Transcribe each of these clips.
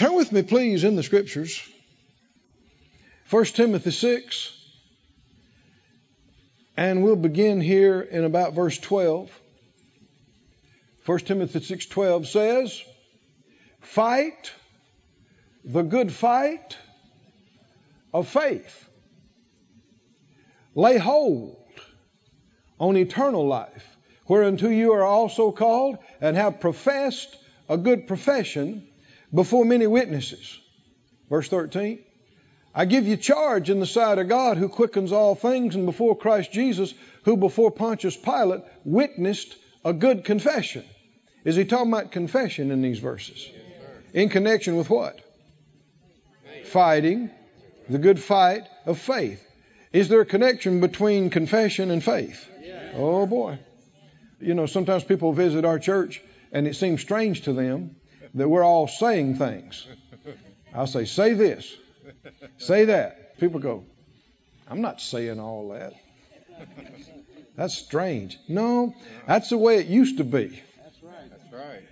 Turn with me, please, in the scriptures. 1 Timothy 6. And we'll begin here in about verse 12. 1 Timothy 6:12 says, "Fight the good fight of faith. Lay hold on eternal life, whereunto you are also called, and have professed a good profession before many witnesses." Verse 13, I give you charge in the sight of God who quickens all things and before Christ Jesus, who before Pontius Pilate witnessed a good confession. Is he talking about confession in these verses? In connection with what? Fighting the good fight of faith. Is there a connection between confession and faith? Oh boy. You know, sometimes people visit our church and it seems strange to them that we're all saying things. I'll say, say this. Say that. People go, I'm not saying all that. That's strange. No, that's the way it used to be. That's right. That's right.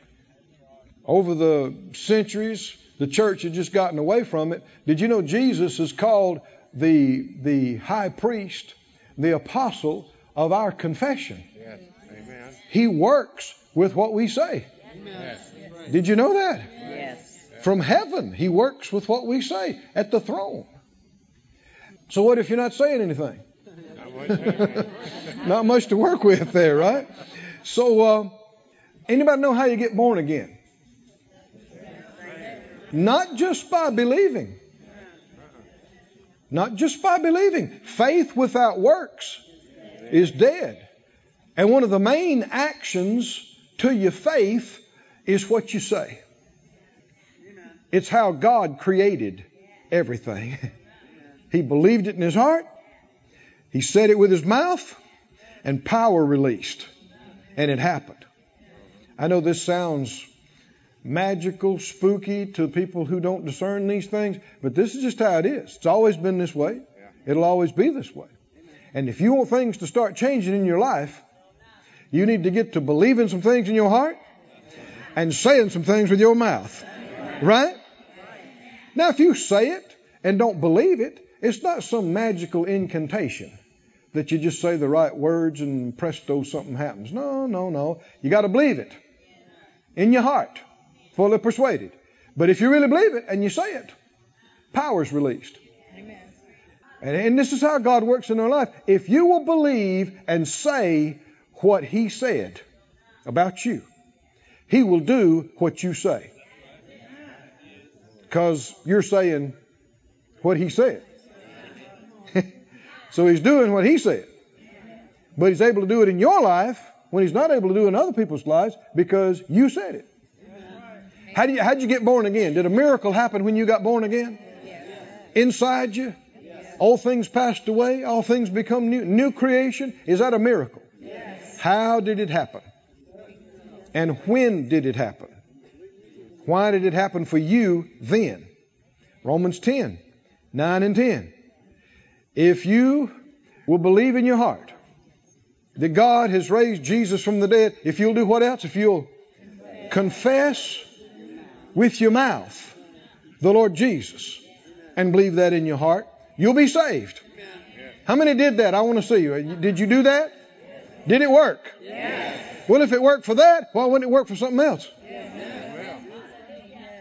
Over the centuries, the church had just gotten away from it. Did you know Jesus is called the the high priest, the apostle of our confession? Yes. Amen. He works with what we say. Yes. Did you know that? Yes. From heaven, he works with what we say at the throne. So what if you're not saying anything? Not much. Not much to work with there, right? So, uh, anybody know how you get born again? Not just by believing. Not just by believing. Faith without works is dead. And one of the main actions to your faith is what you say. It's how God created everything. He believed it in his heart, he said it with his mouth, and power released. And it happened. I know this sounds magical, spooky to people who don't discern these things, but this is just how it is. It's always been this way. It'll always be this way. And if you want things to start changing in your life, you need to get to believing some things in your heart and saying some things with your mouth. Right? Now, if you say it and don't believe it, it's not some magical incantation that you just say the right words and presto, something happens. No, no, no. You got to believe it in your heart, fully persuaded. But if you really believe it and you say it, power's released. And, and this is how God works in our life. If you will believe and say what He said about you, He will do what you say. Because you're saying what He said. so He's doing what He said. But He's able to do it in your life when He's not able to do it in other people's lives because you said it. How do you, how'd you get born again? Did a miracle happen when you got born again? Inside you? All things passed away, all things become new. New creation? Is that a miracle? How did it happen? And when did it happen? Why did it happen for you then? Romans 10, 9 and 10. If you will believe in your heart that God has raised Jesus from the dead, if you'll do what else? If you'll confess with your mouth the Lord Jesus and believe that in your heart, you'll be saved. How many did that? I want to see you. Did you do that? Did it work? Well, if it worked for that, why wouldn't it work for something else?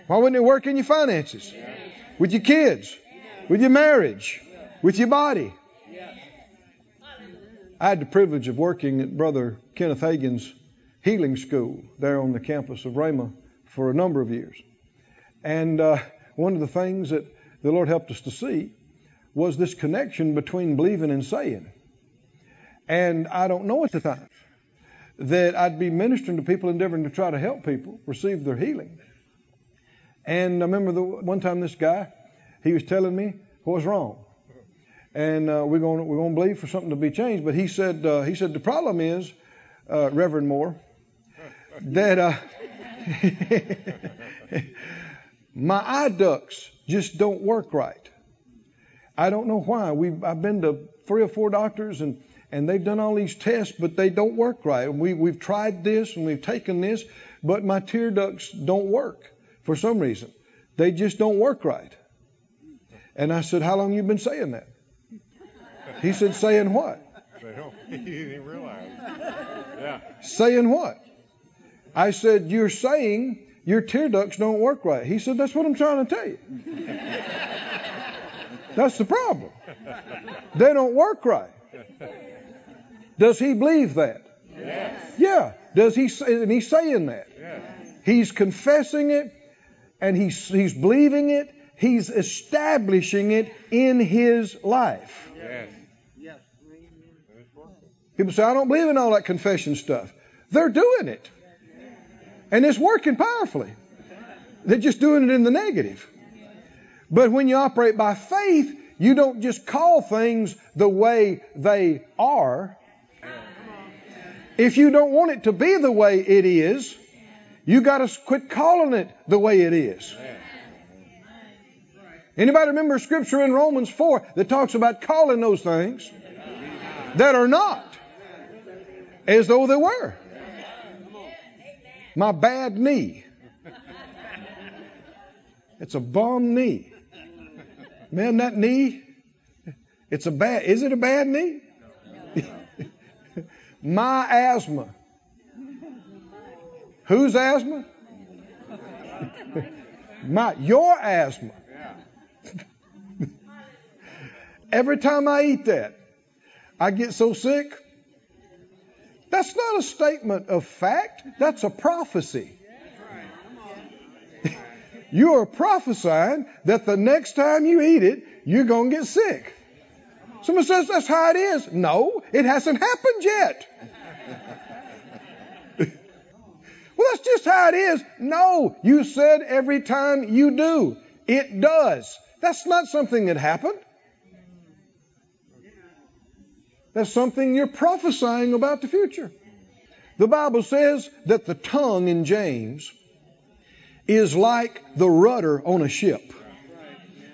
Why wouldn't it work in your finances? With your kids? With your marriage? With your body? I had the privilege of working at Brother Kenneth Hagin's healing school there on the campus of Rhema for a number of years. And uh, one of the things that the Lord helped us to see was this connection between believing and saying. And I don't know at the time that I'd be ministering to people, endeavoring to try to help people receive their healing. And I remember the one time this guy, he was telling me what was wrong, and uh, we're going we're going to believe for something to be changed. But he said uh, he said the problem is, uh, Reverend Moore, that uh, my eye ducts just don't work right. I don't know why. We I've been to three or four doctors and and they've done all these tests, but they don't work right. We we've tried this and we've taken this, but my tear ducts don't work for some reason. They just don't work right. And I said, How long you been saying that? He said, Saying what? They didn't realize. Yeah. Saying what? I said, You're saying your tear ducts don't work right. He said, That's what I'm trying to tell you. That's the problem. They don't work right. Does he believe that? Yes. Yeah. Does he and he's saying that. Yes. He's confessing it and he's he's believing it. He's establishing it in his life. Yes. Yes. People say, I don't believe in all that confession stuff. They're doing it. And it's working powerfully. They're just doing it in the negative. But when you operate by faith, you don't just call things the way they are. If you don't want it to be the way it is, you got to quit calling it the way it is. Anybody remember scripture in Romans 4 that talks about calling those things that are not as though they were? My bad knee. It's a bum knee. Man, that knee, it's a bad, is it a bad knee? My asthma. Whose asthma? My, your asthma. Every time I eat that, I get so sick. That's not a statement of fact, that's a prophecy. you are prophesying that the next time you eat it, you're going to get sick. Someone says that's how it is. No, it hasn't happened yet. well, that's just how it is. No, you said every time you do. It does. That's not something that happened. That's something you're prophesying about the future. The Bible says that the tongue in James is like the rudder on a ship.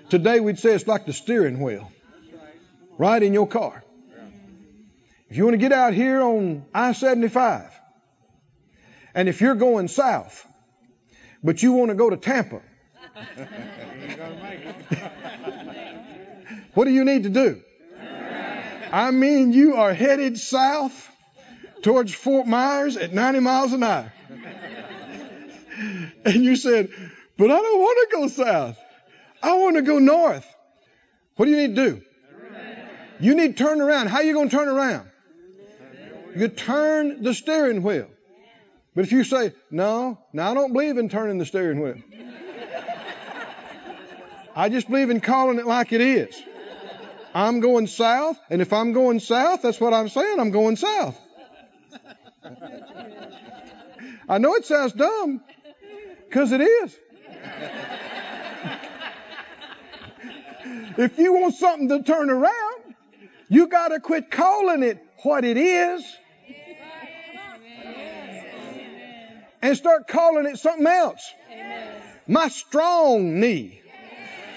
Today we'd say it's like the steering wheel, right in your car. If you want to get out here on I 75, and if you're going south, but you want to go to Tampa, what do you need to do? I mean, you are headed south towards Fort Myers at 90 miles an hour. And you said, but I don't want to go south. I want to go north. What do you need to do? You need to turn around. How are you going to turn around? You turn the steering wheel. But if you say, no, no, I don't believe in turning the steering wheel. I just believe in calling it like it is. I'm going south, and if I'm going south, that's what I'm saying. I'm going south. I know it sounds dumb, because it is. if you want something to turn around, you got to quit calling it what it is and start calling it something else. My strong knee.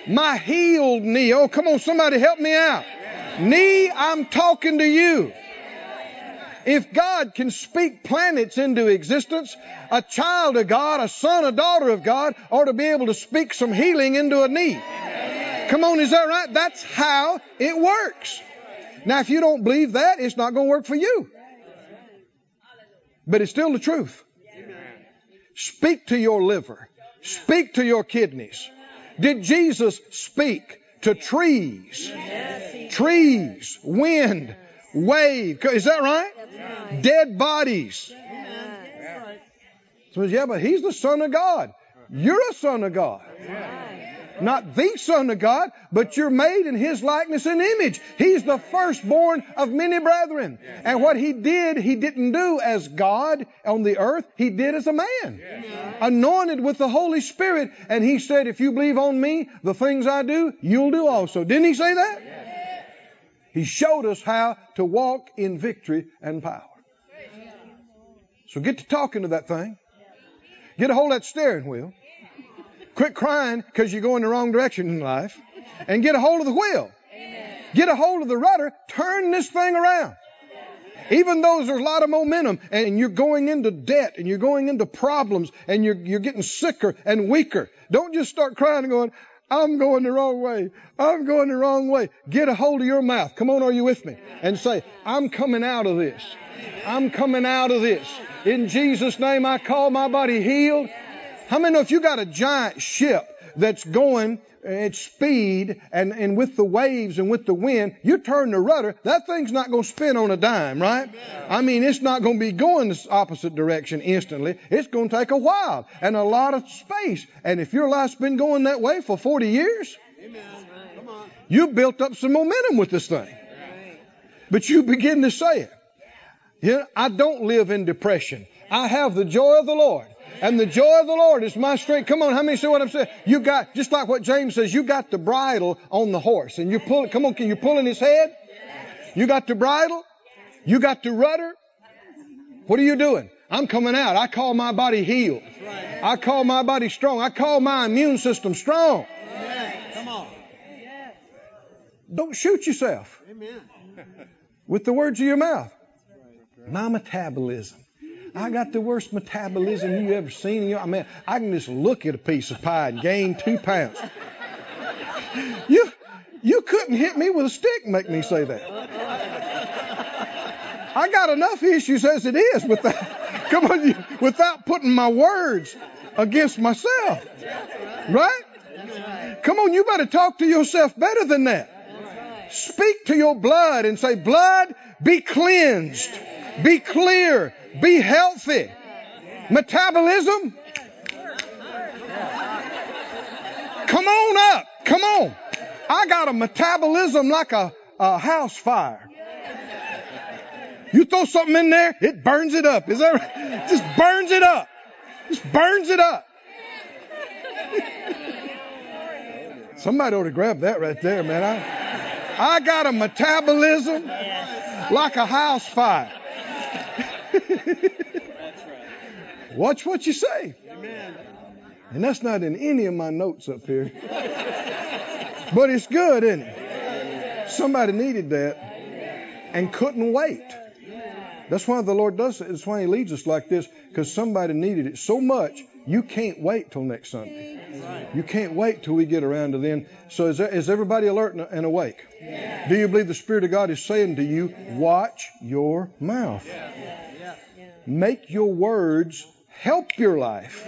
My healed knee. Oh, come on, somebody help me out. Knee, I'm talking to you. If God can speak planets into existence, a child of God, a son, a daughter of God, ought to be able to speak some healing into a knee. Come on, is that right? That's how it works. Now, if you don't believe that, it's not going to work for you. But it's still the truth. Speak to your liver. Speak to your kidneys. Did Jesus speak to trees? Trees, wind, wave. Is that right? Dead bodies. So, yeah, but he's the Son of God. You're a Son of God. Not the Son of God, but you're made in His likeness and image. He's the firstborn of many brethren. And what He did, He didn't do as God on the earth. He did as a man. Anointed with the Holy Spirit. And He said, if you believe on me, the things I do, you'll do also. Didn't He say that? He showed us how to walk in victory and power. So get to talking to that thing. Get a hold of that steering wheel. Quit crying because you're going the wrong direction in life. And get a hold of the wheel. Get a hold of the rudder. Turn this thing around. Even though there's a lot of momentum and you're going into debt and you're going into problems and you're, you're getting sicker and weaker, don't just start crying and going, I'm going the wrong way. I'm going the wrong way. Get a hold of your mouth. Come on, are you with me? And say, I'm coming out of this. I'm coming out of this. In Jesus' name, I call my body healed. How many know if you got a giant ship that's going at speed and, and with the waves and with the wind, you turn the rudder, that thing's not going to spin on a dime, right? I mean, it's not going to be going the opposite direction instantly. It's going to take a while and a lot of space. And if your life's been going that way for 40 years, you built up some momentum with this thing. But you begin to say it. You know, I don't live in depression. I have the joy of the Lord. And the joy of the Lord is my strength. Come on, how many see what I'm saying? You got, just like what James says, you got the bridle on the horse. And you pull, it. come on, can you pull in his head? You got the bridle? You got the rudder? What are you doing? I'm coming out. I call my body healed. I call my body strong. I call my immune system strong. Come on. Don't shoot yourself Amen. with the words of your mouth. My metabolism. I got the worst metabolism you ever seen. I mean, I can just look at a piece of pie and gain two pounds. You, you couldn't hit me with a stick make me say that. I got enough issues as it is without, come on, without putting my words against myself. Right? Come on, you better talk to yourself better than that. Speak to your blood and say, blood, be cleansed, be clear, be healthy. Metabolism, come on up, come on. I got a metabolism like a, a house fire. You throw something in there, it burns it up. Is that right? Just burns it up. Just burns it up. Somebody ought to grab that right there, man. I, I got a metabolism like a house fire. Watch what you say. And that's not in any of my notes up here. But it's good, isn't it? Somebody needed that and couldn't wait. That's why the Lord does it. That's why He leads us like this, because somebody needed it so much, you can't wait till next Sunday. You can't wait till we get around to then. So is, there, is everybody alert and, and awake? Do you believe the Spirit of God is saying to you, watch your mouth? Make your words help your life,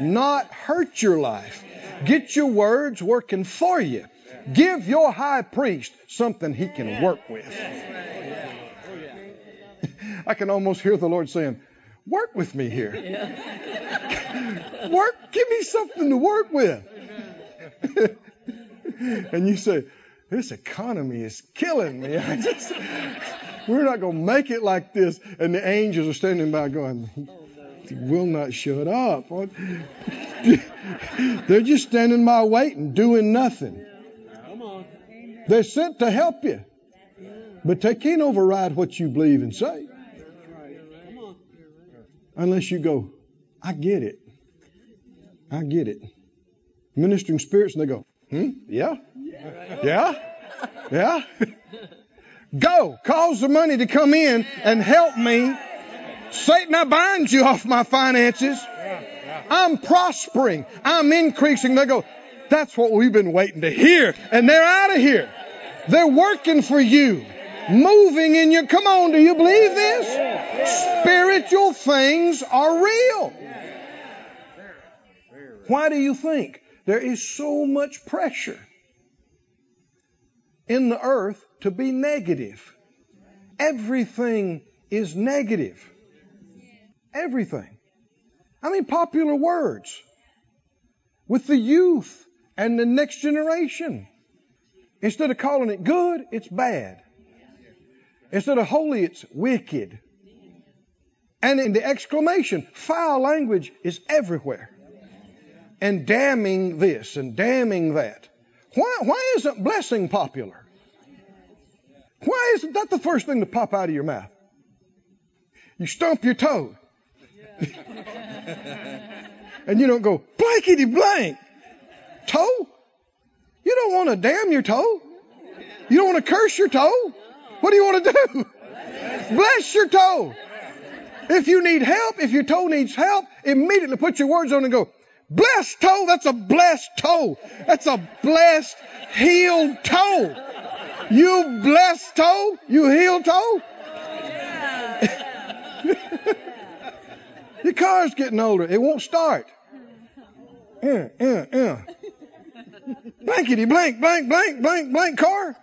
not hurt your life. Get your words working for you. Give your high priest something he can work with. I can almost hear the Lord saying, Work with me here. work, give me something to work with. and you say, This economy is killing me. I just, we're not going to make it like this. And the angels are standing by going, He will not shut up. They're just standing by waiting, doing nothing. They're sent to help you. But they can't override what you believe and say. Unless you go, I get it. I get it. Ministering spirits, and they go, hmm? Yeah? Yeah? Yeah? go. Cause the money to come in and help me. Satan, I bind you off my finances. I'm prospering. I'm increasing. They go, that's what we've been waiting to hear. And they're out of here. They're working for you. Moving in your, come on, do you believe this? Spiritual things are real. Why do you think there is so much pressure in the earth to be negative? Everything is negative. Everything. I mean, popular words with the youth and the next generation. Instead of calling it good, it's bad. Instead of holy, it's wicked. And in the exclamation, foul language is everywhere. And damning this and damning that. Why, why isn't blessing popular? Why isn't that the first thing to pop out of your mouth? You stump your toe. and you don't go, blankety blank. Toe? You don't want to damn your toe. You don't want to curse your toe. What do you want to do? Bless your toe. If you need help, if your toe needs help, immediately put your words on and go, blessed toe, that's a blessed toe. That's a blessed, healed toe. You blessed toe, you healed toe. your car's getting older. It won't start. Yeah, yeah, yeah. Blankety blank, blank, blank, blank, blank car.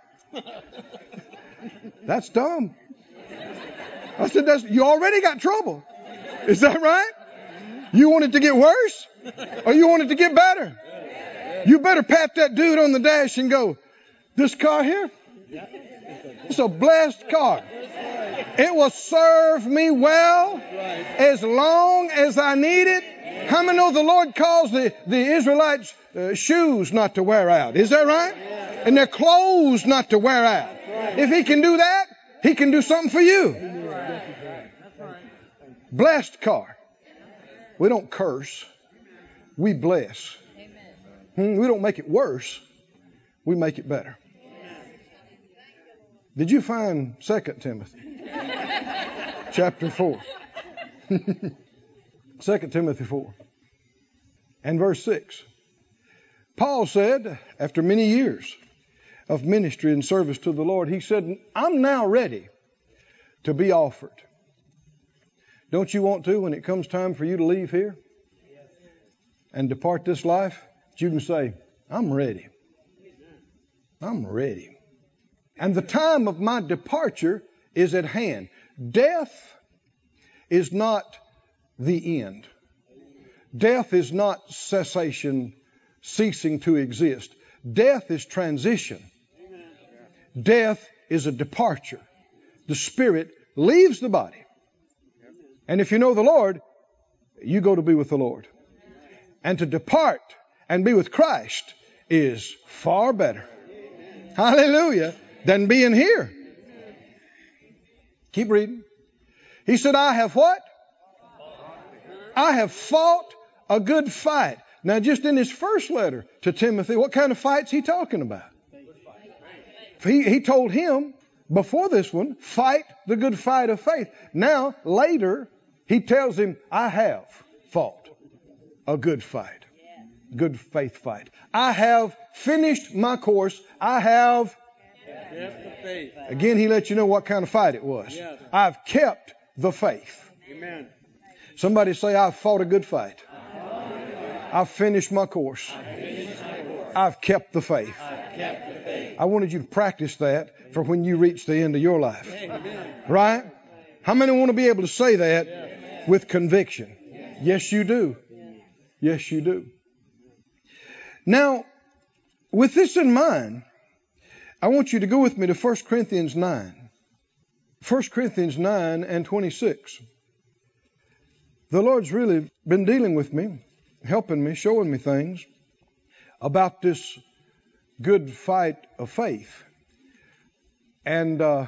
That's dumb. I said, that's, you already got trouble. Is that right? You want it to get worse? Or you want it to get better? You better pat that dude on the dash and go, this car here? It's a blessed car. It will serve me well as long as I need it. How many know the Lord calls the, the Israelites uh, shoes not to wear out? Is that right? And their clothes not to wear out. If He can do that, He can do something for you. Blessed car. We don't curse. We bless. Hmm, we don't make it worse. We make it better. Did you find 2 Timothy? Chapter 4. 2 Timothy 4. And verse 6. Paul said, after many years of ministry and service to the Lord, he said, I'm now ready to be offered. Don't you want to when it comes time for you to leave here and depart this life? You can say, I'm ready. I'm ready. And the time of my departure is at hand. Death is not the end. Death is not cessation, ceasing to exist. Death is transition. Death is a departure. The spirit leaves the body. And if you know the Lord, you go to be with the Lord. And to depart and be with Christ is far better. Hallelujah. Than being here. Keep reading. He said, I have what? I have fought a good fight. Now, just in his first letter to Timothy, what kind of fight's he talking about? He, he told him before this one, fight the good fight of faith. Now, later, he tells him, I have fought a good fight. Good faith fight. I have finished my course. I have. Again, he lets you know what kind of fight it was. I've kept the faith. Amen. Somebody say, I've fought a good fight. I've finished my course. I've kept the faith. I wanted you to practice that for when you reach the end of your life. Right? How many want to be able to say that with conviction? Yes, you do. Yes, you do. Now, with this in mind, I want you to go with me to 1 Corinthians 9. 1 Corinthians 9 and 26. The Lord's really been dealing with me, helping me, showing me things about this good fight of faith. And uh,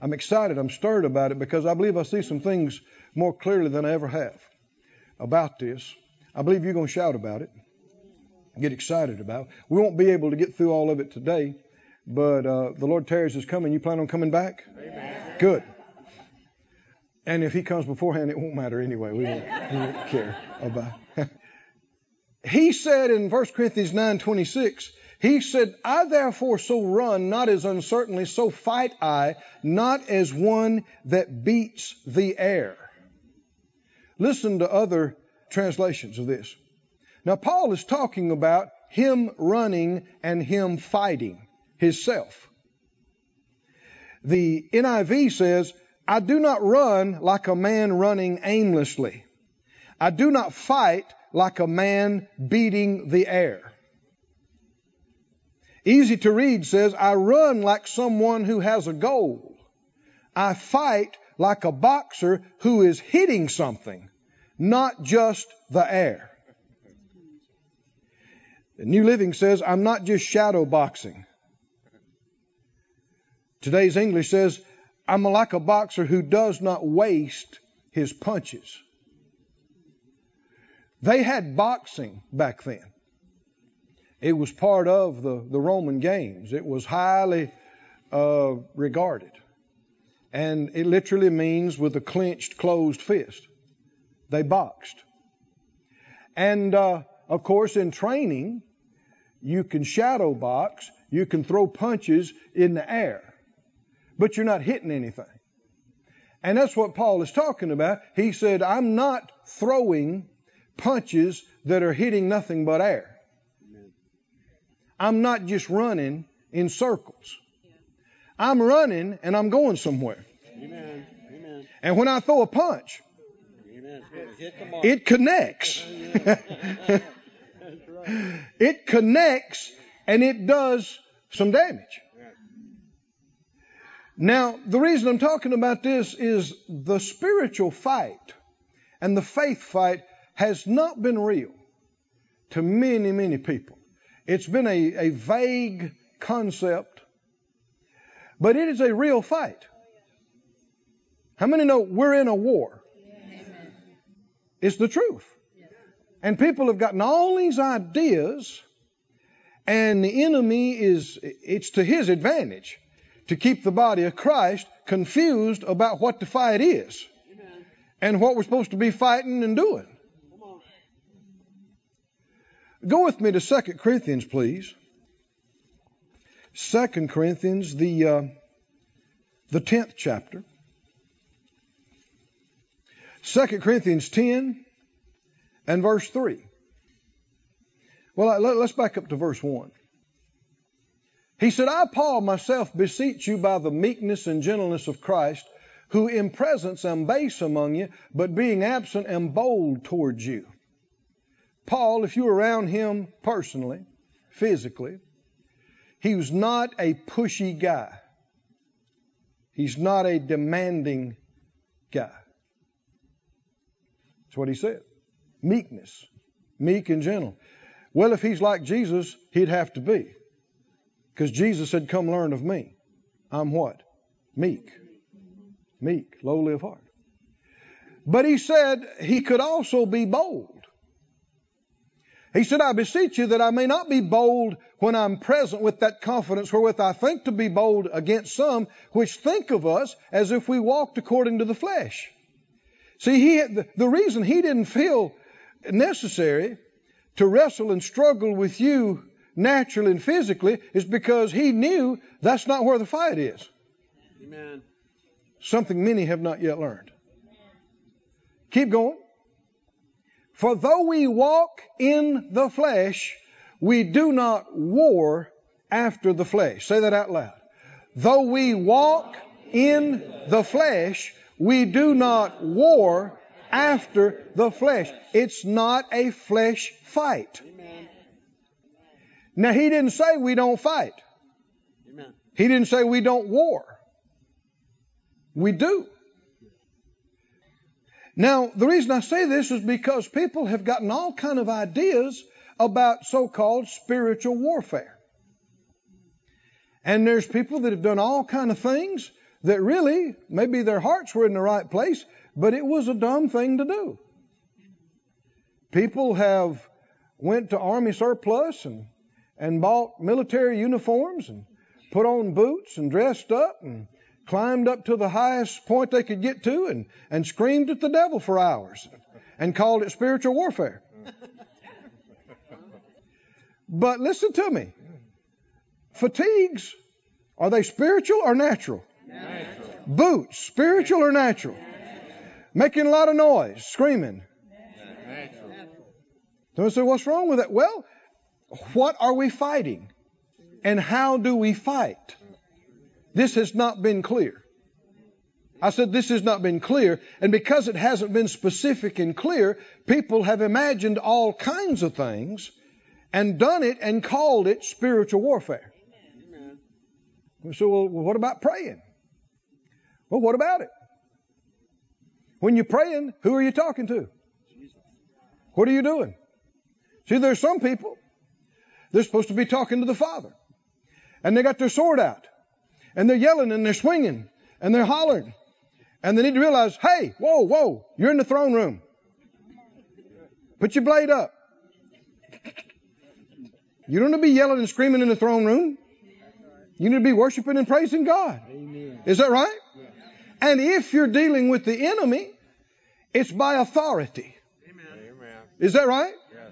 I'm excited, I'm stirred about it because I believe I see some things more clearly than I ever have about this. I believe you're going to shout about it, get excited about it. We won't be able to get through all of it today, but uh, the Lord tarries is coming. You plan on coming back? Amen. Good. And if he comes beforehand, it won't matter anyway. We won't, we won't care about. he said in 1 Corinthians 9:26, he said, "I therefore so run, not as uncertainly, so fight I, not as one that beats the air." Listen to other translations of this. Now Paul is talking about him running and him fighting himself. The NIV says, I do not run like a man running aimlessly. I do not fight like a man beating the air. Easy to read says, I run like someone who has a goal. I fight like a boxer who is hitting something, not just the air. The New Living says, I'm not just shadow boxing. Today's English says, I'm like a boxer who does not waste his punches. They had boxing back then. It was part of the, the Roman games. It was highly uh, regarded. And it literally means with a clenched, closed fist. They boxed. And uh, of course, in training, you can shadow box, you can throw punches in the air, but you're not hitting anything. And that's what Paul is talking about. He said, I'm not throwing punches that are hitting nothing but air. I'm not just running in circles. I'm running and I'm going somewhere. Amen. Amen. And when I throw a punch, Amen. It connects. It connects and it does some damage. Now, the reason I'm talking about this is the spiritual fight and the faith fight has not been real to many, many people. It's been a, a vague concept, but it is a real fight. How many know we're in a war? It's the truth. And people have gotten all these ideas, and the enemy is, it's to his advantage to keep the body of Christ confused about what the fight is and what we're supposed to be fighting and doing. Go with me to 2 Corinthians, please. 2 Corinthians, the, uh, the 10th chapter. 2 Corinthians 10 and verse 3. Well, let- let's back up to verse 1. He said, I, Paul, myself beseech you by the meekness and gentleness of Christ, who in presence am base among you, but being absent am bold towards you. Paul, if you were around him personally, physically, he was not a pushy guy. He's not a demanding guy. That's what he said. Meekness. Meek and gentle. Well, if he's like Jesus, he'd have to be. Because Jesus said, Come learn of me. I'm what? Meek. Meek, lowly of heart. But he said he could also be bold. He said, I beseech you that I may not be bold when I'm present with that confidence wherewith I think to be bold against some which think of us as if we walked according to the flesh. See, he had, the reason he didn't feel necessary to wrestle and struggle with you naturally and physically is because he knew that's not where the fight is. Amen. Something many have not yet learned. Keep going. For though we walk in the flesh, we do not war after the flesh. Say that out loud. Though we walk in the flesh, we do not war after the flesh. It's not a flesh fight. Amen. Now, he didn't say we don't fight. Amen. He didn't say we don't war. We do. Now, the reason I say this is because people have gotten all kind of ideas about so-called spiritual warfare. And there's people that have done all kind of things that really, maybe their hearts were in the right place, but it was a dumb thing to do. People have went to army surplus and, and bought military uniforms and put on boots and dressed up and climbed up to the highest point they could get to and, and screamed at the devil for hours and called it spiritual warfare. But listen to me. Fatigues, are they spiritual or natural? Natural. Boots, spiritual or natural? Making a lot of noise, screaming. Natural. So I say, what's wrong with that? Well, what are we fighting? And how do we fight? This has not been clear. I said this has not been clear, and because it hasn't been specific and clear, people have imagined all kinds of things and done it and called it spiritual warfare. So, well, what about praying? Well, what about it? When you're praying, who are you talking to? What are you doing? See, there's some people, they're supposed to be talking to the Father. And they got their sword out. And they're yelling and they're swinging and they're hollering. And they need to realize, hey, whoa, whoa, you're in the throne room. Put your blade up. You don't need to be yelling and screaming in the throne room. You need to be worshiping and praising God. Amen. Is that right? And if you're dealing with the enemy, it's by authority. Amen. Is that right? Yes.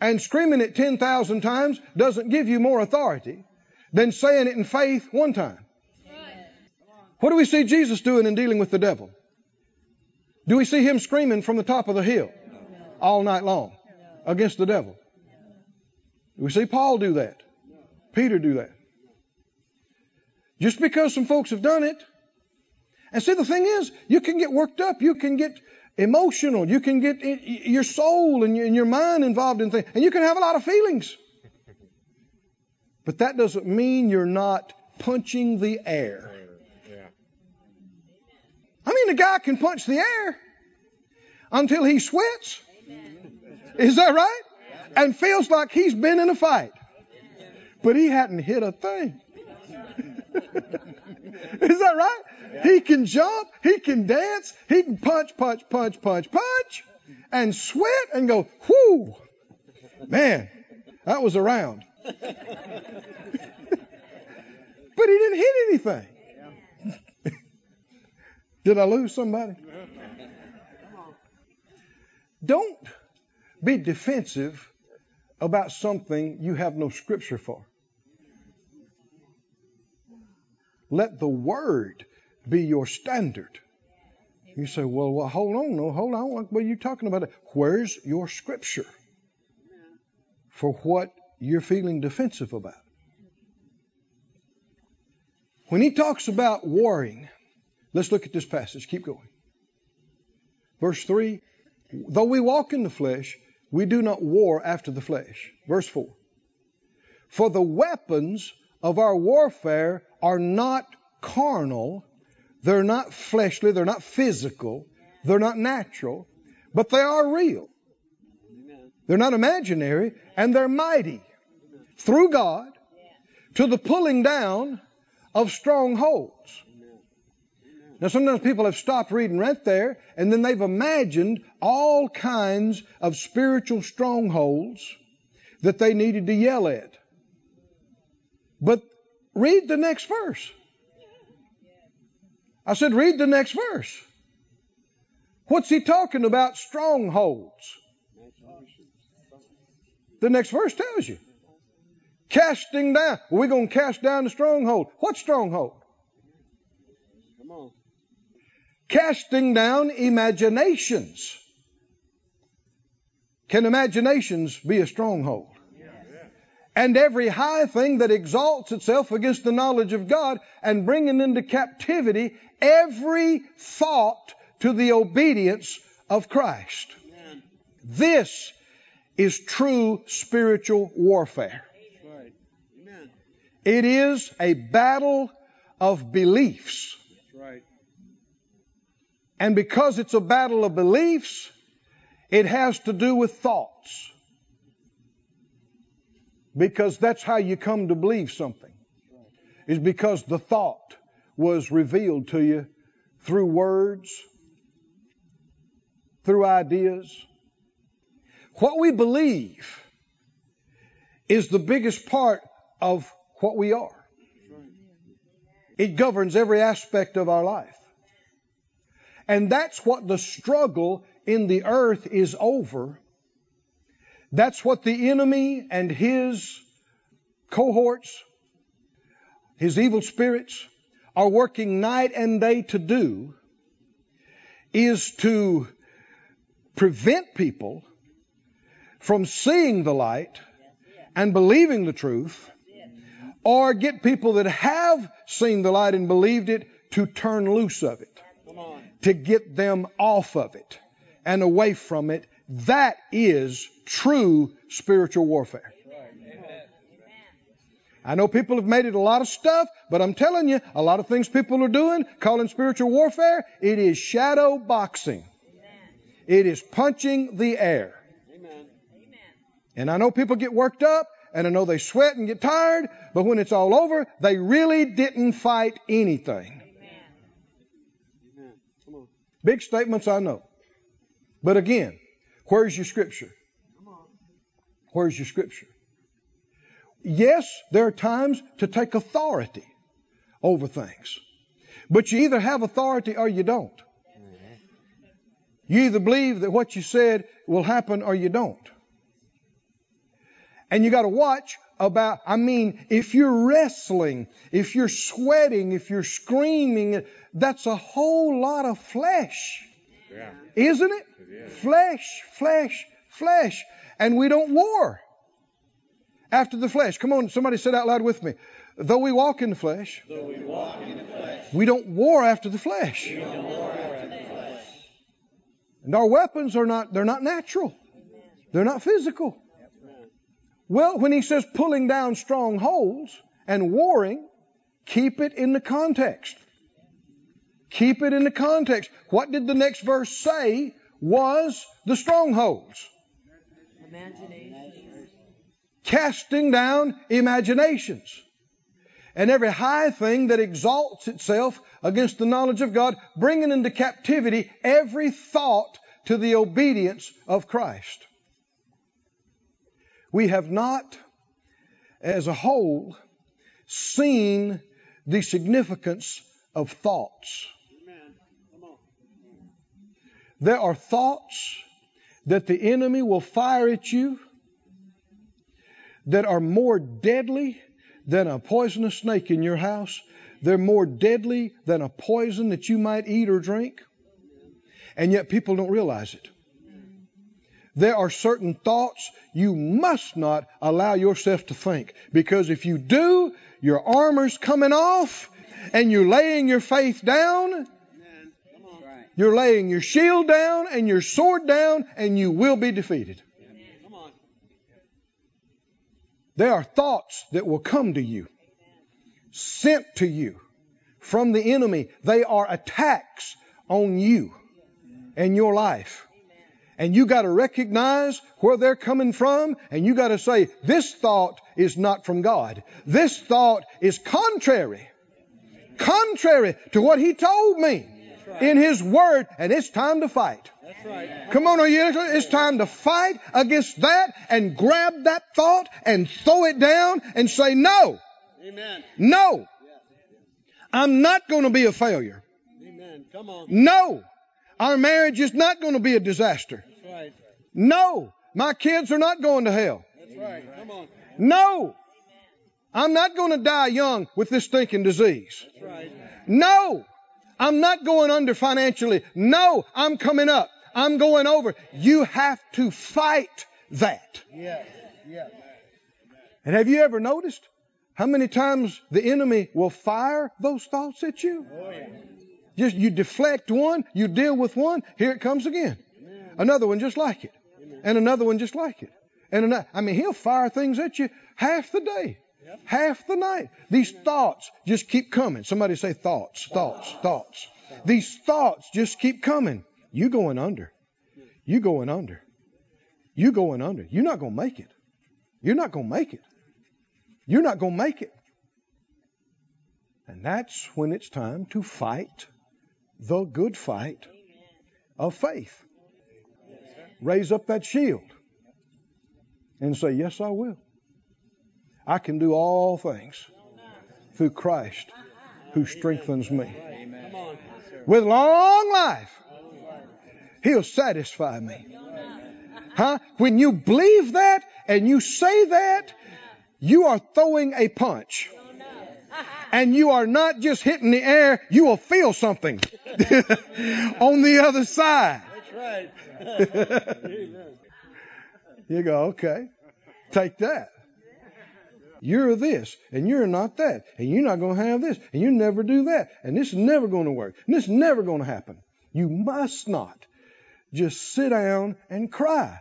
And screaming it 10,000 times doesn't give you more authority than saying it in faith one time. What do we see Jesus doing in dealing with the devil? Do we see him screaming from the top of the hill all night long against the devil? Do we see Paul do that? Peter do that? Just because some folks have done it. And see, the thing is, you can get worked up. You can get emotional. You can get your soul and your mind involved in things. And you can have a lot of feelings. But that doesn't mean you're not punching the air. I mean, a guy can punch the air until he sweats. Is that right? And feels like he's been in a fight. But he hadn't hit a thing. Is that right? He can jump, he can dance, he can punch, punch, punch, punch, punch, and sweat and go, whoo, man, that was a round. but he didn't hit anything. Did I lose somebody? Don't be defensive about something you have no scripture for. Let the word be your standard. You say, well, well hold on, no, hold on. What are you talking about? Where's your scripture for what you're feeling defensive about? When he talks about warring, let's look at this passage. Keep going. Verse 3 Though we walk in the flesh, we do not war after the flesh. Verse 4 For the weapons of our warfare are not carnal, they're not fleshly, they're not physical, they're not natural, but they are real. They're not imaginary, and they're mighty through God to the pulling down of strongholds. Now, sometimes people have stopped reading right there, and then they've imagined all kinds of spiritual strongholds that they needed to yell at. But read the next verse. I said, read the next verse. What's he talking about? Strongholds. The next verse tells you. Casting down. We're going to cast down the stronghold. What stronghold? Come on. Casting down imaginations. Can imaginations be a stronghold? And every high thing that exalts itself against the knowledge of God and bringing into captivity every thought to the obedience of Christ. Amen. This is true spiritual warfare. Right. It is a battle of beliefs. And because it's a battle of beliefs, it has to do with thoughts. Because that's how you come to believe something. Is because the thought was revealed to you through words, through ideas. What we believe is the biggest part of what we are. It governs every aspect of our life. And that's what the struggle in the earth is over. That's what the enemy and his cohorts, his evil spirits, are working night and day to do is to prevent people from seeing the light and believing the truth, or get people that have seen the light and believed it to turn loose of it. To get them off of it and away from it. That is true spiritual warfare. I know people have made it a lot of stuff, but I'm telling you, a lot of things people are doing, calling spiritual warfare, it is shadow boxing. It is punching the air. And I know people get worked up, and I know they sweat and get tired, but when it's all over, they really didn't fight anything. Big statements, I know. But again, where's your scripture? Where's your scripture? Yes, there are times to take authority over things. But you either have authority or you don't. You either believe that what you said will happen or you don't. And you got to watch about, I mean, if you're wrestling, if you're sweating, if you're screaming, that's a whole lot of flesh. Yeah. Isn't it? It is. Flesh, flesh, flesh. And we don't war after the flesh. Come on, somebody say it out loud with me. Though we walk in the flesh, we don't war after the flesh. And our weapons are not, they're not natural. They're not physical. Well, when he says pulling down strongholds and warring, keep it in the context. Keep it in the context. What did the next verse say was the strongholds? Casting down imaginations. And every high thing that exalts itself against the knowledge of God, bringing into captivity every thought to the obedience of Christ. We have not, as a whole, seen the significance of thoughts. There are thoughts that the enemy will fire at you that are more deadly than a poisonous snake in your house. They're more deadly than a poison that you might eat or drink. And yet people don't realize it. There are certain thoughts you must not allow yourself to think. Because if you do, your armor's coming off and you're laying your faith down. You're laying your shield down and your sword down and you will be defeated. There are thoughts that will come to you, sent to you from the enemy. They are attacks on you and your life. And you got to recognize where they're coming from, and you got to say, This thought is not from God. This thought is contrary. Contrary to what He told me in His Word, and it's time to fight. Right. Come on, are you? It's time to fight against that and grab that thought and throw it down and say, No, Amen. no, I'm not going to be a failure. Amen. Come on. No, our marriage is not going to be a disaster. That's right. No, my kids are not going to hell. That's right. No, I'm not going to die young with this stinking disease. That's right. No, I'm not going under financially. No, I'm coming up. I'm going over. You have to fight that. Yes. Yes. And have you ever noticed how many times the enemy will fire those thoughts at you? Oh yeah. Just you deflect one, you deal with one, here it comes again. Another one just like it. And another one just like it. And another, I mean, he'll fire things at you half the day, half the night. These thoughts just keep coming. Somebody say thoughts, thoughts, thoughts. These thoughts just keep coming. You going under. You going under. You going under. You're not going to make it. You're not going to make it. You're not going to make it. And that's when it's time to fight the good fight of faith. Raise up that shield and say, Yes, I will. I can do all things through Christ who strengthens me. With long life, He'll satisfy me. Huh? When you believe that and you say that, you are throwing a punch. And you are not just hitting the air, you will feel something on the other side. That's right. You go, okay, take that. You're this, and you're not that, and you're not going to have this, and you never do that, and this is never going to work, and this is never going to happen. You must not just sit down and cry.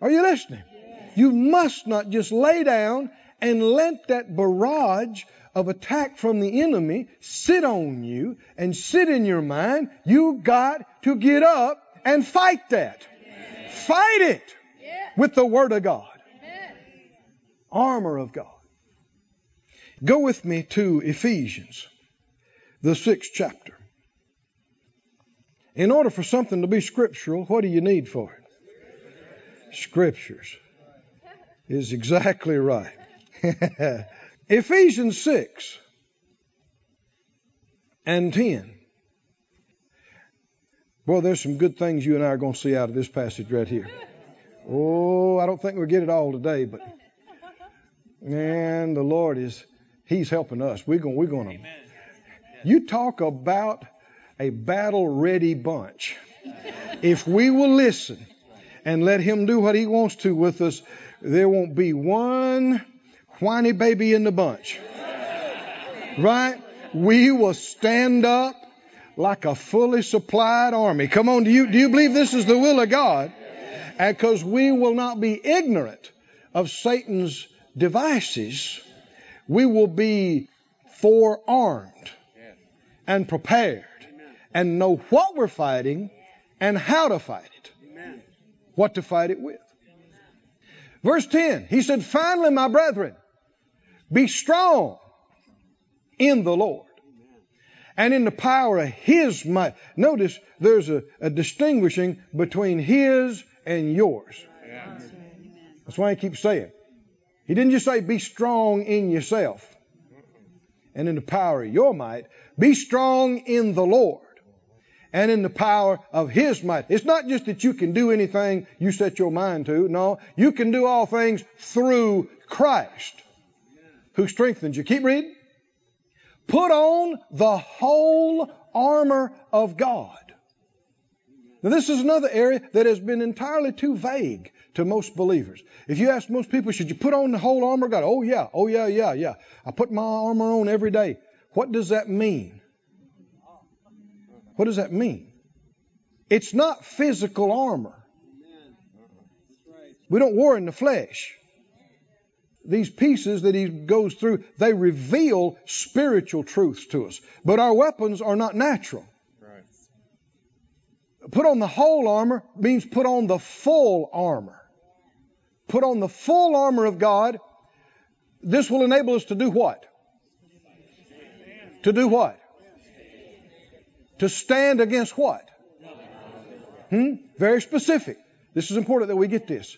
Are you listening? You must not just lay down and let that barrage of attack from the enemy sit on you and sit in your mind. You got to get up and fight that. Fight it with the Word of God. Armor of God. Go with me to Ephesians, the sixth chapter. In order for something to be scriptural, what do you need for it? Scriptures. Is exactly right. Ephesians 6. and 10. Boy, there's some good things you and I are going to see out of this passage right here. Oh, I don't think we'll get it all today, but man, the Lord is He's helping us. We're going we're going to You talk about a battle ready bunch. If we will listen and let him do what he wants to with us, there won't be one whiny baby in the bunch. Right? We will stand up like a fully supplied army. Come on, do you, do you believe this is the will of God? Because we will not be ignorant of Satan's devices, we will be forearmed and prepared and know what we're fighting and how to fight it, what to fight it with. Verse 10, he said, Finally, my brethren, be strong in the Lord and in the power of his might. Notice there's a, a distinguishing between his and yours. That's why I keep saying. He didn't just say be strong in yourself and in the power of your might. Be strong in the Lord and in the power of His might. It's not just that you can do anything you set your mind to. No, you can do all things through Christ who strengthens you. Keep reading. Put on the whole armor of God. Now, this is another area that has been entirely too vague to most believers. If you ask most people, should you put on the whole armor of God? Oh, yeah, oh, yeah, yeah, yeah. I put my armor on every day. What does that mean? What does that mean? It's not physical armor. We don't war in the flesh. These pieces that he goes through, they reveal spiritual truths to us. But our weapons are not natural. Put on the whole armor means put on the full armor. Put on the full armor of God. This will enable us to do what? To do what? To stand against what? Hmm? Very specific. This is important that we get this.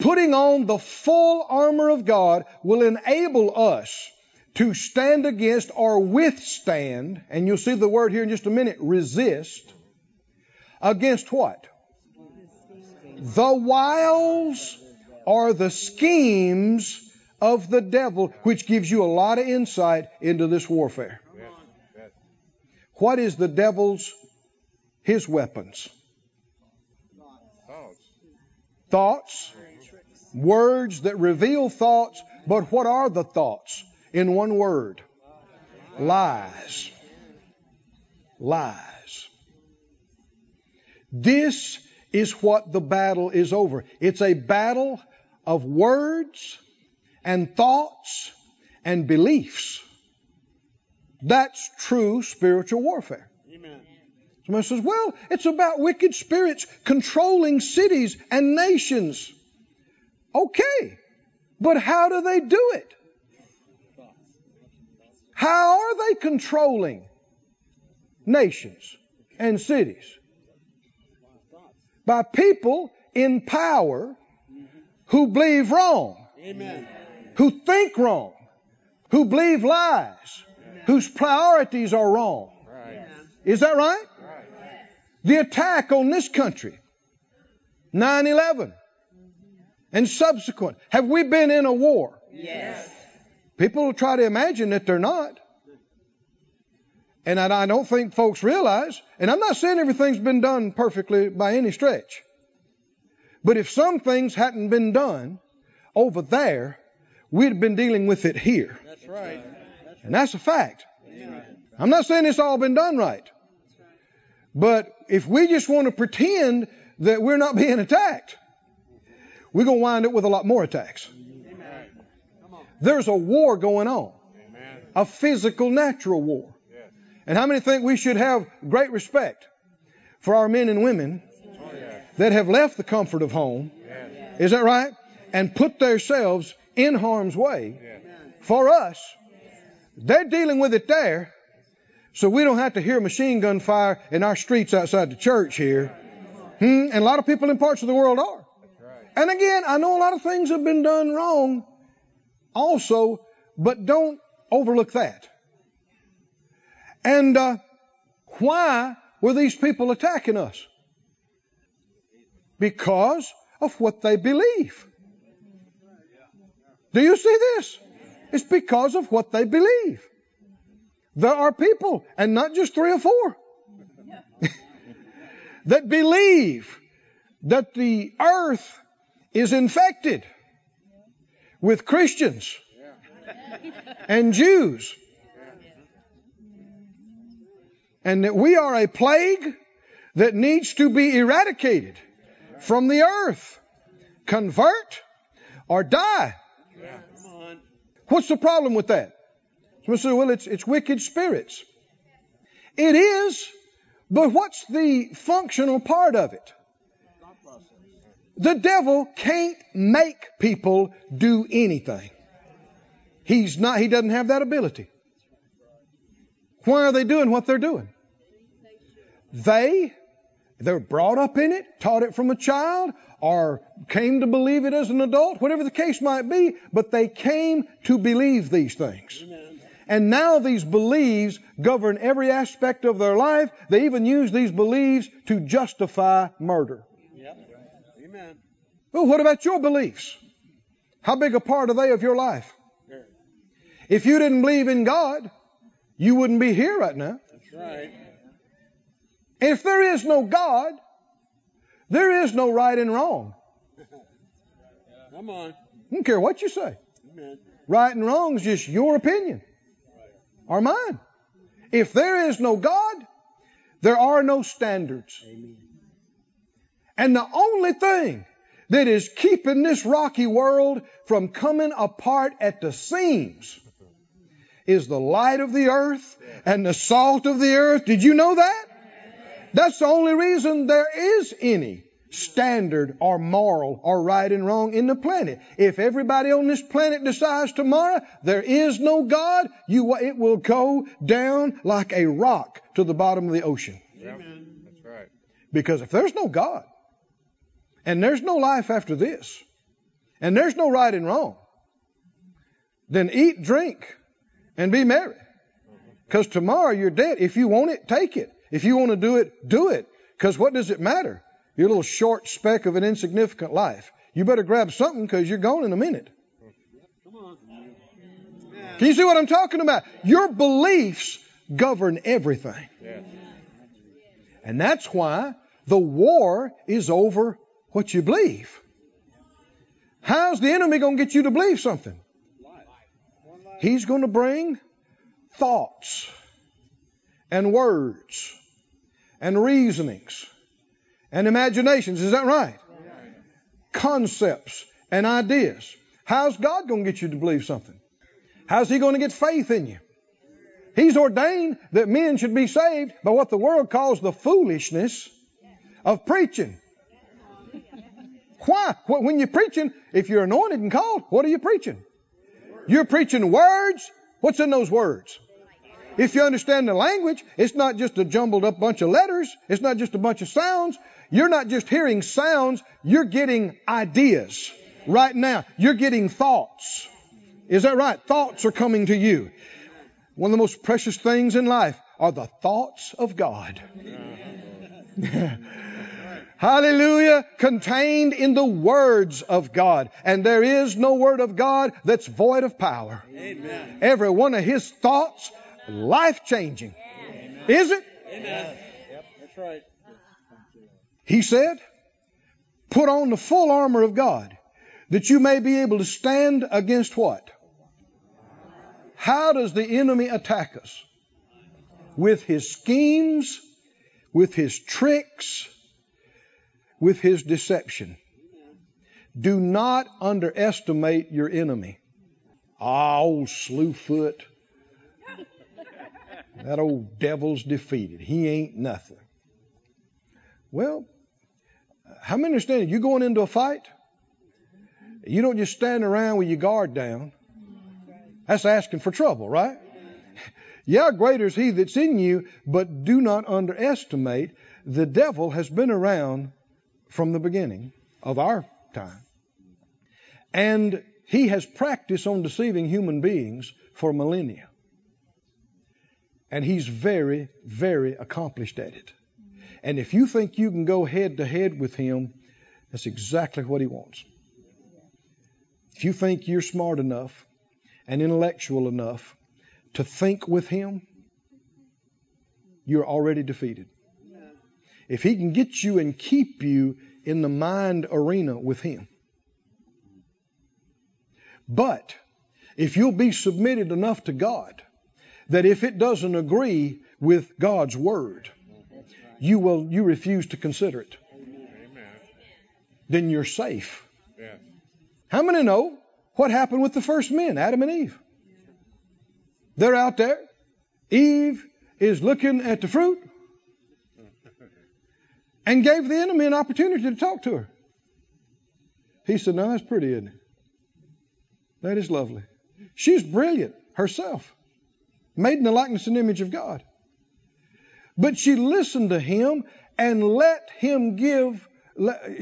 Putting on the full armor of God will enable us to stand against or withstand, and you'll see the word here in just a minute, resist, against what? The wiles or the schemes of the devil, which gives you a lot of insight into this warfare. What is the devil's, his weapons? Thoughts. Words that reveal thoughts, but what are the thoughts? In one word lies. Lies. This is what the battle is over. It's a battle of words and thoughts and beliefs. That's true spiritual warfare. Amen. Somebody says, well, it's about wicked spirits controlling cities and nations. Okay, but how do they do it? How are they controlling nations and cities? By people in power who believe wrong, Amen. who think wrong, who believe lies, whose priorities are wrong. Is that right? The attack on this country, 9 11, and subsequent. Have we been in a war? Yes. People will try to imagine that they're not. And I, don't think folks realize, and I'm not saying everything's been done perfectly by any stretch. But if some things hadn't been done over there, we'd have been dealing with it here. That's right. And that's a fact. I'm not saying it's all been done right. But if we just want to pretend that we're not being attacked, we're going to wind up with a lot more attacks. There's a war going on, a physical, natural war. And how many think we should have great respect for our men and women that have left the comfort of home? Is that right? And put themselves in harm's way for us. They're dealing with it there, so we don't have to hear machine gun fire in our streets outside the church here. Hmm? And a lot of people in parts of the world are. And again, I know a lot of things have been done wrong also, but don't overlook that. And uh, why were these people attacking us? Because of what they believe. Do you see this? It's because of what they believe. There are people, and not just three or four, that believe that the earth is infected with Christians and Jews. And that we are a plague that needs to be eradicated from the earth. Convert or die. What's the problem with that? Someone say, well, it's, it's wicked spirits. It is, but what's the functional part of it? The devil can't make people do anything. He's not, he doesn't have that ability. Why are they doing what they're doing? They, they're brought up in it, taught it from a child, or came to believe it as an adult, whatever the case might be, but they came to believe these things. And now these beliefs govern every aspect of their life. They even use these beliefs to justify murder. Well, what about your beliefs? How big a part are they of your life? If you didn't believe in God, you wouldn't be here right now. That's right. If there is no God, there is no right and wrong. Come on. I don't care what you say. Amen. Right and wrong is just your opinion or mine. If there is no God, there are no standards. Amen. And the only thing that is keeping this rocky world from coming apart at the seams is the light of the earth and the salt of the earth. Did you know that? That's the only reason there is any standard or moral or right and wrong in the planet. If everybody on this planet decides tomorrow there is no God, you, it will go down like a rock to the bottom of the ocean. Amen. That's right. Because if there's no God, and there's no life after this, and there's no right and wrong, then eat, drink, and be merry. Because tomorrow you're dead. If you want it, take it. If you want to do it, do it. Because what does it matter? Your little short speck of an insignificant life. You better grab something because you're gone in a minute. Can you see what I'm talking about? Your beliefs govern everything. And that's why the war is over what you believe. How's the enemy going to get you to believe something? He's going to bring thoughts and words and reasonings and imaginations. Is that right? Concepts and ideas. How's God going to get you to believe something? How's He going to get faith in you? He's ordained that men should be saved by what the world calls the foolishness of preaching. Why? When you're preaching, if you're anointed and called, what are you preaching? You're preaching words. What's in those words? If you understand the language, it's not just a jumbled up bunch of letters. It's not just a bunch of sounds. You're not just hearing sounds. You're getting ideas right now. You're getting thoughts. Is that right? Thoughts are coming to you. One of the most precious things in life are the thoughts of God. Hallelujah. Contained in the words of God. And there is no word of God that's void of power. Amen. Every one of his thoughts, life changing. Is it? Amen. Yep. That's right. He said, put on the full armor of God that you may be able to stand against what? How does the enemy attack us? With his schemes, with his tricks, with his deception. Do not underestimate your enemy. Ah, old Slewfoot. That old devil's defeated. He ain't nothing. Well, how many understand you going into a fight? You don't just stand around with your guard down. That's asking for trouble, right? Yeah, greater is he that's in you, but do not underestimate. The devil has been around from the beginning of our time. And he has practiced on deceiving human beings for millennia. And he's very, very accomplished at it. And if you think you can go head to head with him, that's exactly what he wants. If you think you're smart enough and intellectual enough to think with him, you're already defeated. If he can get you and keep you in the mind arena with him. But if you'll be submitted enough to God that if it doesn't agree with God's word, you will you refuse to consider it, Amen. then you're safe. How many know what happened with the first men, Adam and Eve? They're out there. Eve is looking at the fruit and gave the enemy an opportunity to talk to her. He said, Now that's pretty, isn't it? That is lovely. She's brilliant herself, made in the likeness and image of God. But she listened to him and let him give,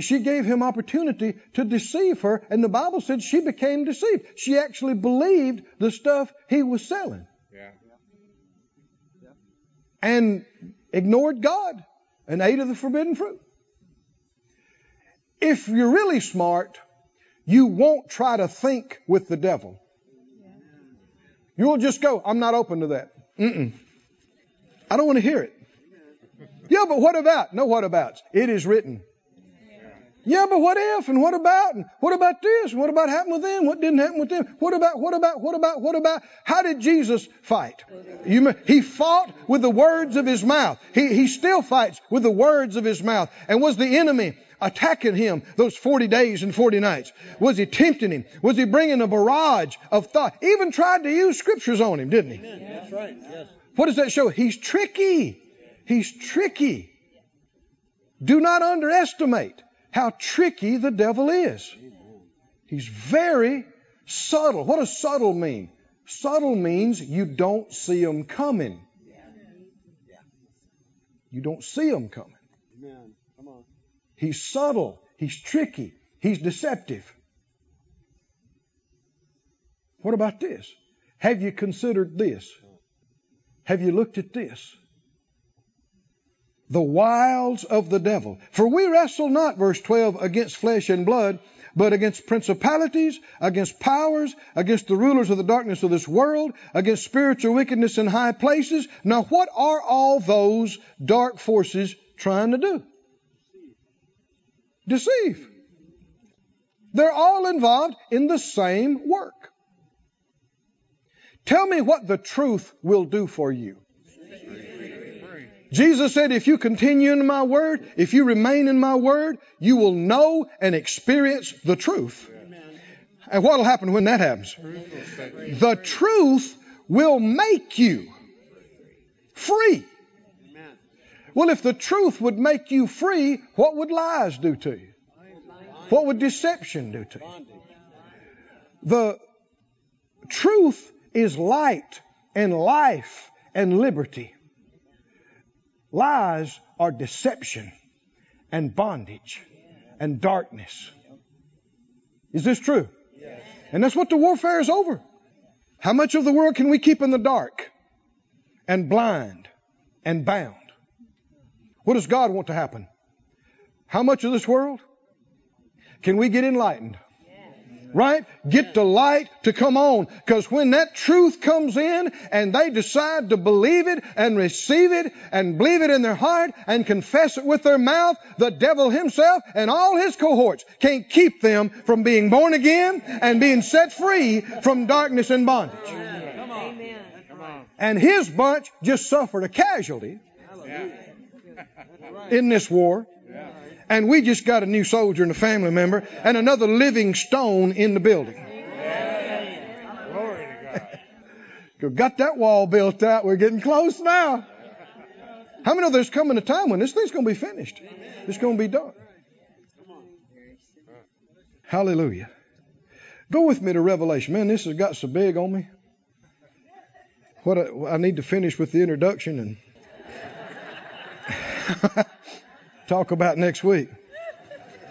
she gave him opportunity to deceive her. And the Bible said she became deceived. She actually believed the stuff he was selling Yeah. and ignored God and ate of the forbidden fruit. If you're really smart, you won't try to think with the devil. You'll just go, I'm not open to that. Mm-mm. I don't want to hear it. Yeah, but what about? No, what abouts. It is written. Yeah, but what if? And what about? And what about this? And what about happened with them? What didn't happen with them? What about? What about? What about? What about? How did Jesus fight? You, he fought with the words of his mouth. He, he still fights with the words of his mouth. And was the enemy attacking him those 40 days and 40 nights? Was he tempting him? Was he bringing a barrage of thought? Even tried to use scriptures on him, didn't he? That's right. Yes. What does that show? He's tricky. He's tricky. Do not underestimate how tricky the devil is. He's very subtle. What does subtle mean? Subtle means you don't see him coming. You don't see him coming. He's subtle. He's tricky. He's deceptive. What about this? Have you considered this? Have you looked at this? The wiles of the devil. For we wrestle not, verse 12, against flesh and blood, but against principalities, against powers, against the rulers of the darkness of this world, against spiritual wickedness in high places. Now, what are all those dark forces trying to do? Deceive. They're all involved in the same work. Tell me what the truth will do for you. Jesus said, if you continue in my word, if you remain in my word, you will know and experience the truth. And what will happen when that happens? The truth will make you free. Amen. Well, if the truth would make you free, what would lies do to you? What would deception do to you? The truth is light and life and liberty. Lies are deception and bondage and darkness. Is this true? And that's what the warfare is over. How much of the world can we keep in the dark and blind and bound? What does God want to happen? How much of this world can we get enlightened? Right? Get the light to come on. Because when that truth comes in and they decide to believe it and receive it and believe it in their heart and confess it with their mouth, the devil himself and all his cohorts can't keep them from being born again and being set free from darkness and bondage. Come on. Amen. And his bunch just suffered a casualty Hallelujah. That's right. in this war. And we just got a new soldier and a family member and another living stone in the building. Glory to God. Got that wall built out. We're getting close now. How many know there's coming a time when this thing's going to be finished? It's going to be done. Hallelujah. Go with me to Revelation. Man, this has got so big on me. What I need to finish with the introduction and talk about next week.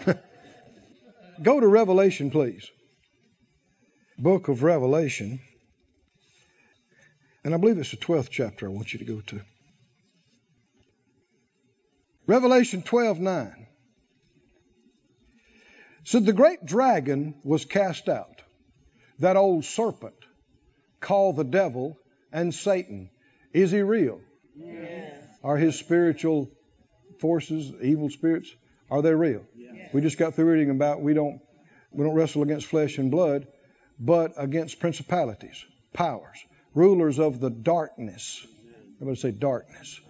Go to Revelation, please. Book of Revelation. And I believe it's the 12th chapter I want you to go to. Revelation 12 9. So the great dragon was cast out, that old serpent called the devil and Satan. Is he real? Yes. Are his spiritual forces, evil spirits, are they real? Yes. We just got through reading about we don't we don't wrestle against flesh and blood, but against principalities, powers, rulers of the darkness. Everybody say darkness.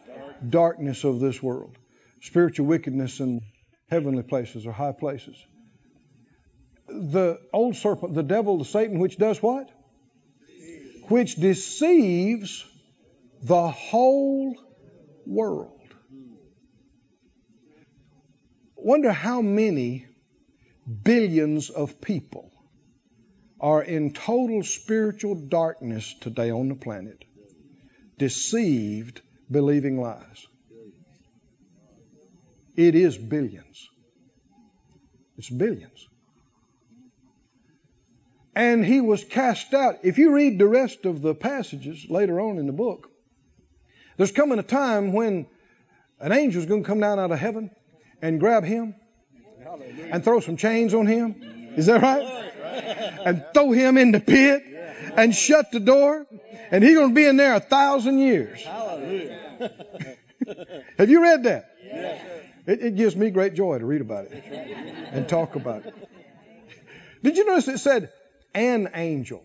Darkness of this world. Spiritual wickedness in heavenly places or high places. The old serpent, the devil, the Satan, which does what? Which deceives the whole world. Wonder how many billions of people are in total spiritual darkness today on the planet, deceived, believing lies. It is billions. It's billions. And he was cast out. If you read the rest of the passages later on in the book, there's coming a time when an angel is going to come down out of heaven and grab him and throw some chains on him. Is that right? And throw him in the pit and shut the door. And he's going to be in there a thousand years. Have you read that? It, it gives me great joy to read about it and talk about it. Did you notice it said an angel?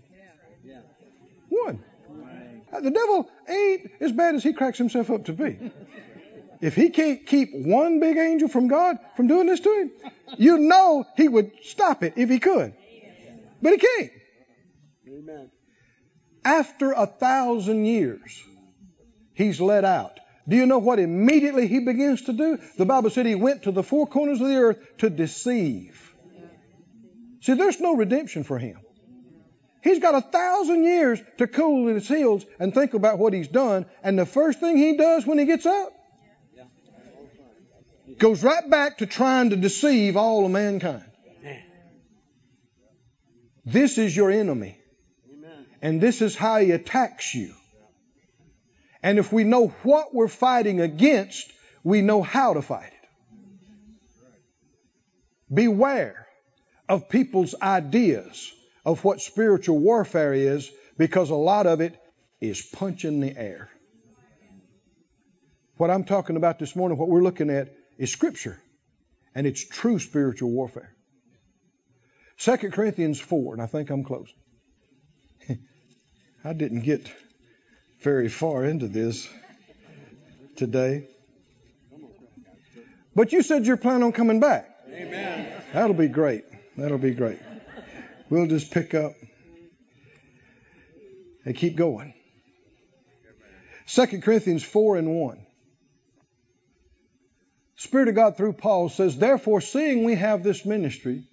One. The devil ain't as bad as he cracks himself up to be. If he can't keep one big angel from God from doing this to him, you know he would stop it if he could. But he can't. Amen. After a thousand years, he's let out. Do you know what immediately he begins to do? The Bible said he went to the four corners of the earth to deceive. See, there's no redemption for him. He's got a thousand years to cool his heels and think about what he's done. And the first thing he does when he gets out goes right back to trying to deceive all of mankind. This is your enemy. And this is how he attacks you. And if we know what we're fighting against, we know how to fight it. Beware of people's ideas of what spiritual warfare is because a lot of it is punching the air. What I'm talking about this morning, what we're looking at, is Scripture. And it's true spiritual warfare. 2 Corinthians 4, and I think I'm close. I didn't get very far into this today. But you said you're planning on coming back. Amen. That'll be great. That'll be great. We'll just pick up and keep going. 2 Corinthians 4 and 1. Spirit of God through Paul says, Therefore, seeing we have this ministry,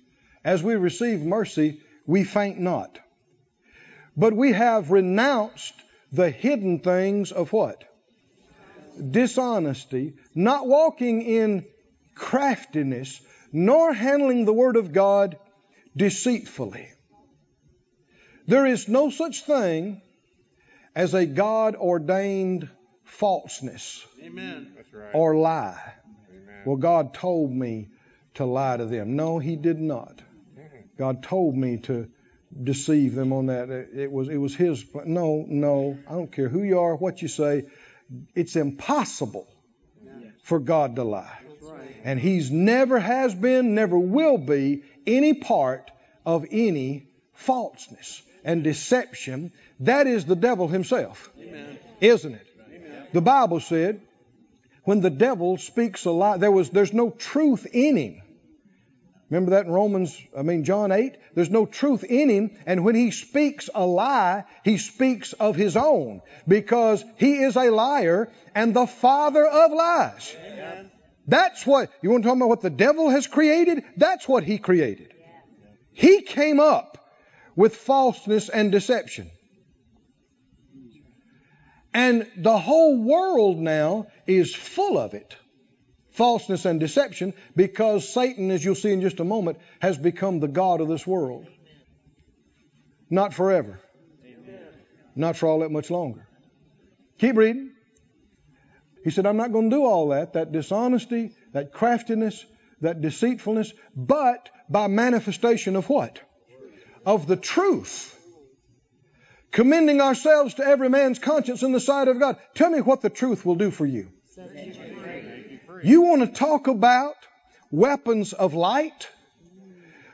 as we receive mercy, we faint not. But we have renounced the hidden things of what? Dishonesty, not walking in craftiness, nor handling the word of God deceitfully. There is no such thing as a God ordained falseness Amen. That's right. or lie. Well, God told me to lie to them. No, He did not. Mm-hmm. God told me to deceive them on that. It was it was His. pl- No, no. I don't care who you are, what you say. It's impossible for God to lie, and He's never has been, never will be any part of any falseness and deception. That is the devil himself, Amen. isn't it? Amen. The Bible said, when the devil speaks a lie, there was there's no truth in him. Remember that in Romans, I mean John 8? There's no truth in him, and when he speaks a lie, he speaks of his own because he is a liar and the father of lies. Amen. That's what you want to talk about what the devil has created? That's what he created. He came up with falseness and deception. And the whole world now is full of it. Falseness and deception because Satan, as you'll see in just a moment, has become the God of this world. Not forever. Not for all that much longer. Keep reading. He said, I'm not going to do all that, that dishonesty, that craftiness, that deceitfulness, but by manifestation of what? Of the truth. Commending ourselves to every man's conscience in the sight of God. Tell me what the truth will do for you. You want to talk about weapons of light?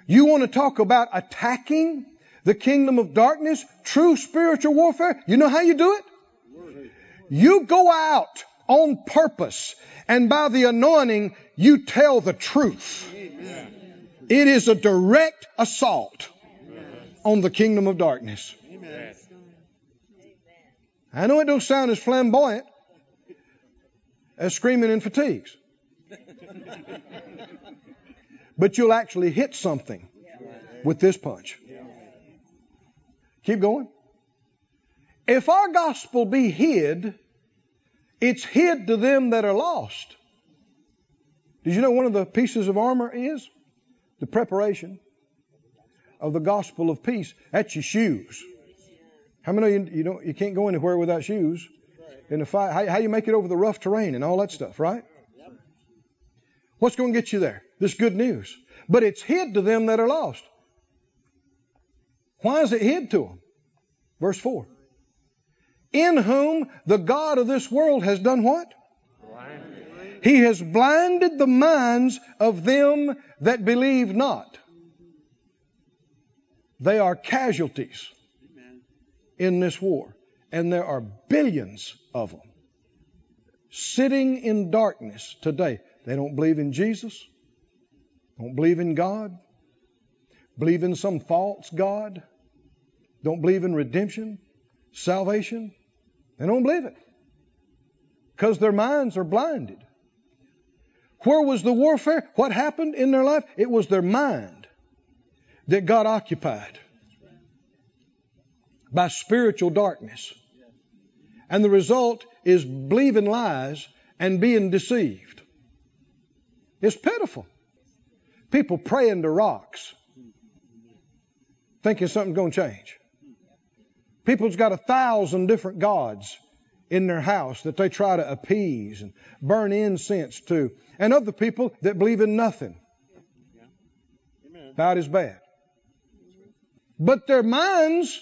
You want to talk about attacking the kingdom of darkness? True spiritual warfare? You know how you do it? You go out on purpose and by the anointing you tell the truth. It is a direct assault on the kingdom of darkness. I know it don't sound as flamboyant as screaming in fatigues. But you'll actually hit something with this punch. Keep going. If our gospel be hid, it's hid to them that are lost. Did you know one of the pieces of armor is the preparation of the gospel of peace? That's your shoes. How many you, you don't you can't go anywhere without shoes in the fight? How, how you make it over the rough terrain and all that stuff, right? What's going to get you there? This good news. But it's hid to them that are lost. Why is it hid to them? Verse 4. In whom the God of this world has done what? He has blinded the minds of them that believe not. They are casualties in this war. And there are billions of them sitting in darkness today. They don't believe in Jesus, don't believe in God, believe in some false God, don't believe in redemption, salvation. They don't believe it because their minds are blinded. Where was the warfare? What happened in their life? It was their mind that got occupied by spiritual darkness. And the result is believing lies and being deceived. It's pitiful. People praying to rocks, thinking something's going to change. People's got a thousand different gods in their house that they try to appease and burn incense to, and other people that believe in nothing. About as bad. But their minds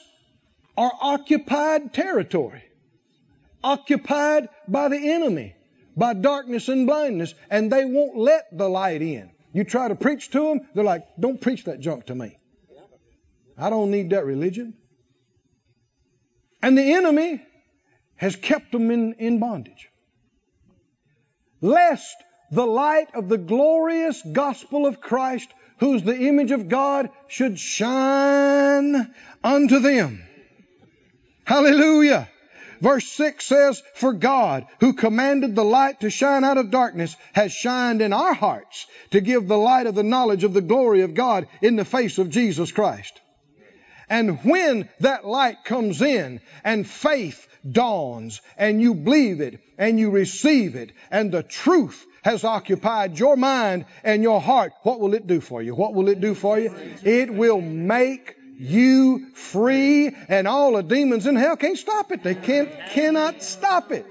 are occupied territory, occupied by the enemy, by darkness and blindness, and they won't let the light in. You try to preach to them, they're like, don't preach that junk to me. I don't need that religion. And the enemy has kept them in, in bondage. Lest the light of the glorious gospel of Christ, who's the image of God, should shine unto them. Hallelujah. Verse 6 says, For God, who commanded the light to shine out of darkness, has shined in our hearts to give the light of the knowledge of the glory of God in the face of Jesus Christ. And when that light comes in and faith dawns and you believe it and you receive it and the truth has occupied your mind and your heart, what will it do for you? What will it do for you? It will make you free and all the demons in hell can't stop it. They can't, cannot stop it.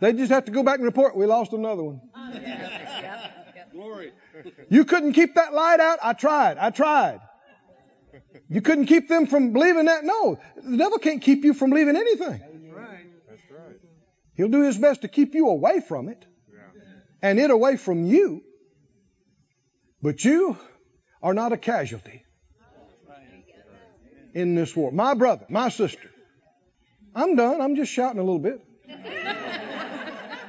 They just have to go back and report, we lost another one. Glory. You couldn't keep that light out? I tried. I tried. You couldn't keep them from believing that? No. The devil can't keep you from believing anything. That's right. He'll do his best to keep you away from it and it away from you. But you are not a casualty in this war. My brother, my sister. I'm done. I'm just shouting a little bit.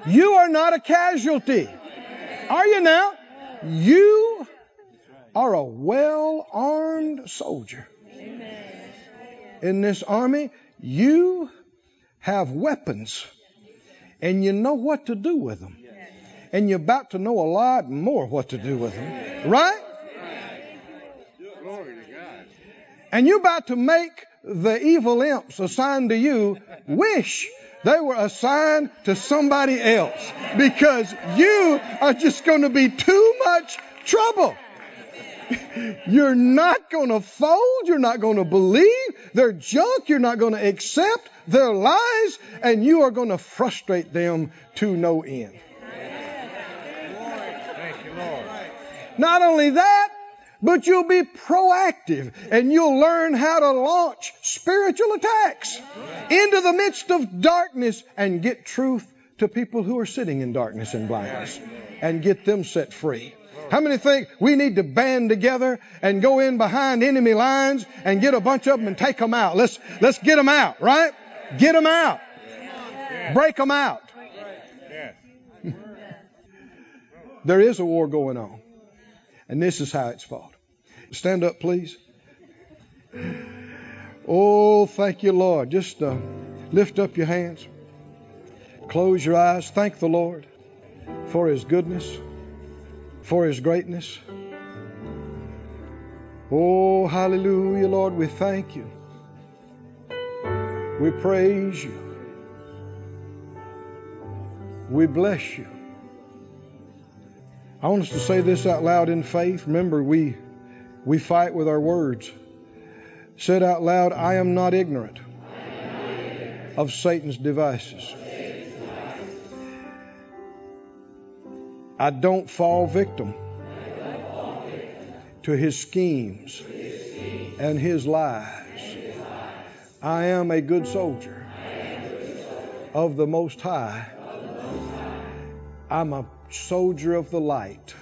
You are not a casualty. Are you now? You are a well armed soldier. In this army, you have weapons and you know what to do with them. And you're about to know a lot more what to do with them. Right? Glory to God. And you're about to make the evil imps assigned to you wish they were assigned to somebody else because you are just going to be too much trouble. You're not going to fold. You're not going to believe. their junk, you're not going to accept their lies, and you are going to frustrate them to no end. Thank you, Lord. Not only that, but you'll be proactive and you'll learn how to launch spiritual attacks into the midst of darkness and get truth to people who are sitting in darkness and blindness and get them set free. How many think we need to band together and go in behind enemy lines and get a bunch of them and take them out? Let's, let's get them out, right? Get them out. Break them out. There is a war going on. And this is how it's fought. Stand up, please. Oh, thank you, Lord. Just uh, lift up your hands. Close your eyes. Thank the Lord for His goodness, for His greatness. Oh, hallelujah, Lord. We thank you. We praise you. We bless you. I want us to say this out loud in faith. Remember, we we fight with our words. Said out loud, I am not ignorant of Satan's devices. I don't fall victim to his schemes and his lies. I am a good soldier of the Most High. I'm a soldier of the light.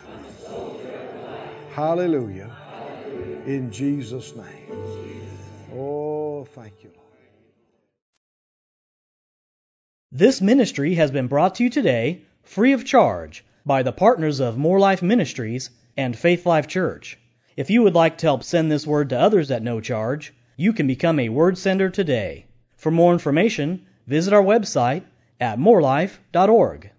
Hallelujah. In Jesus' name. Oh, thank you, Lord. This ministry has been brought to you today, free of charge, by the partners of Moore Life Ministries and Faith Life Church. If you would like to help send this word to others at no charge, you can become a word sender today. For more information, visit our website at moorelife.org.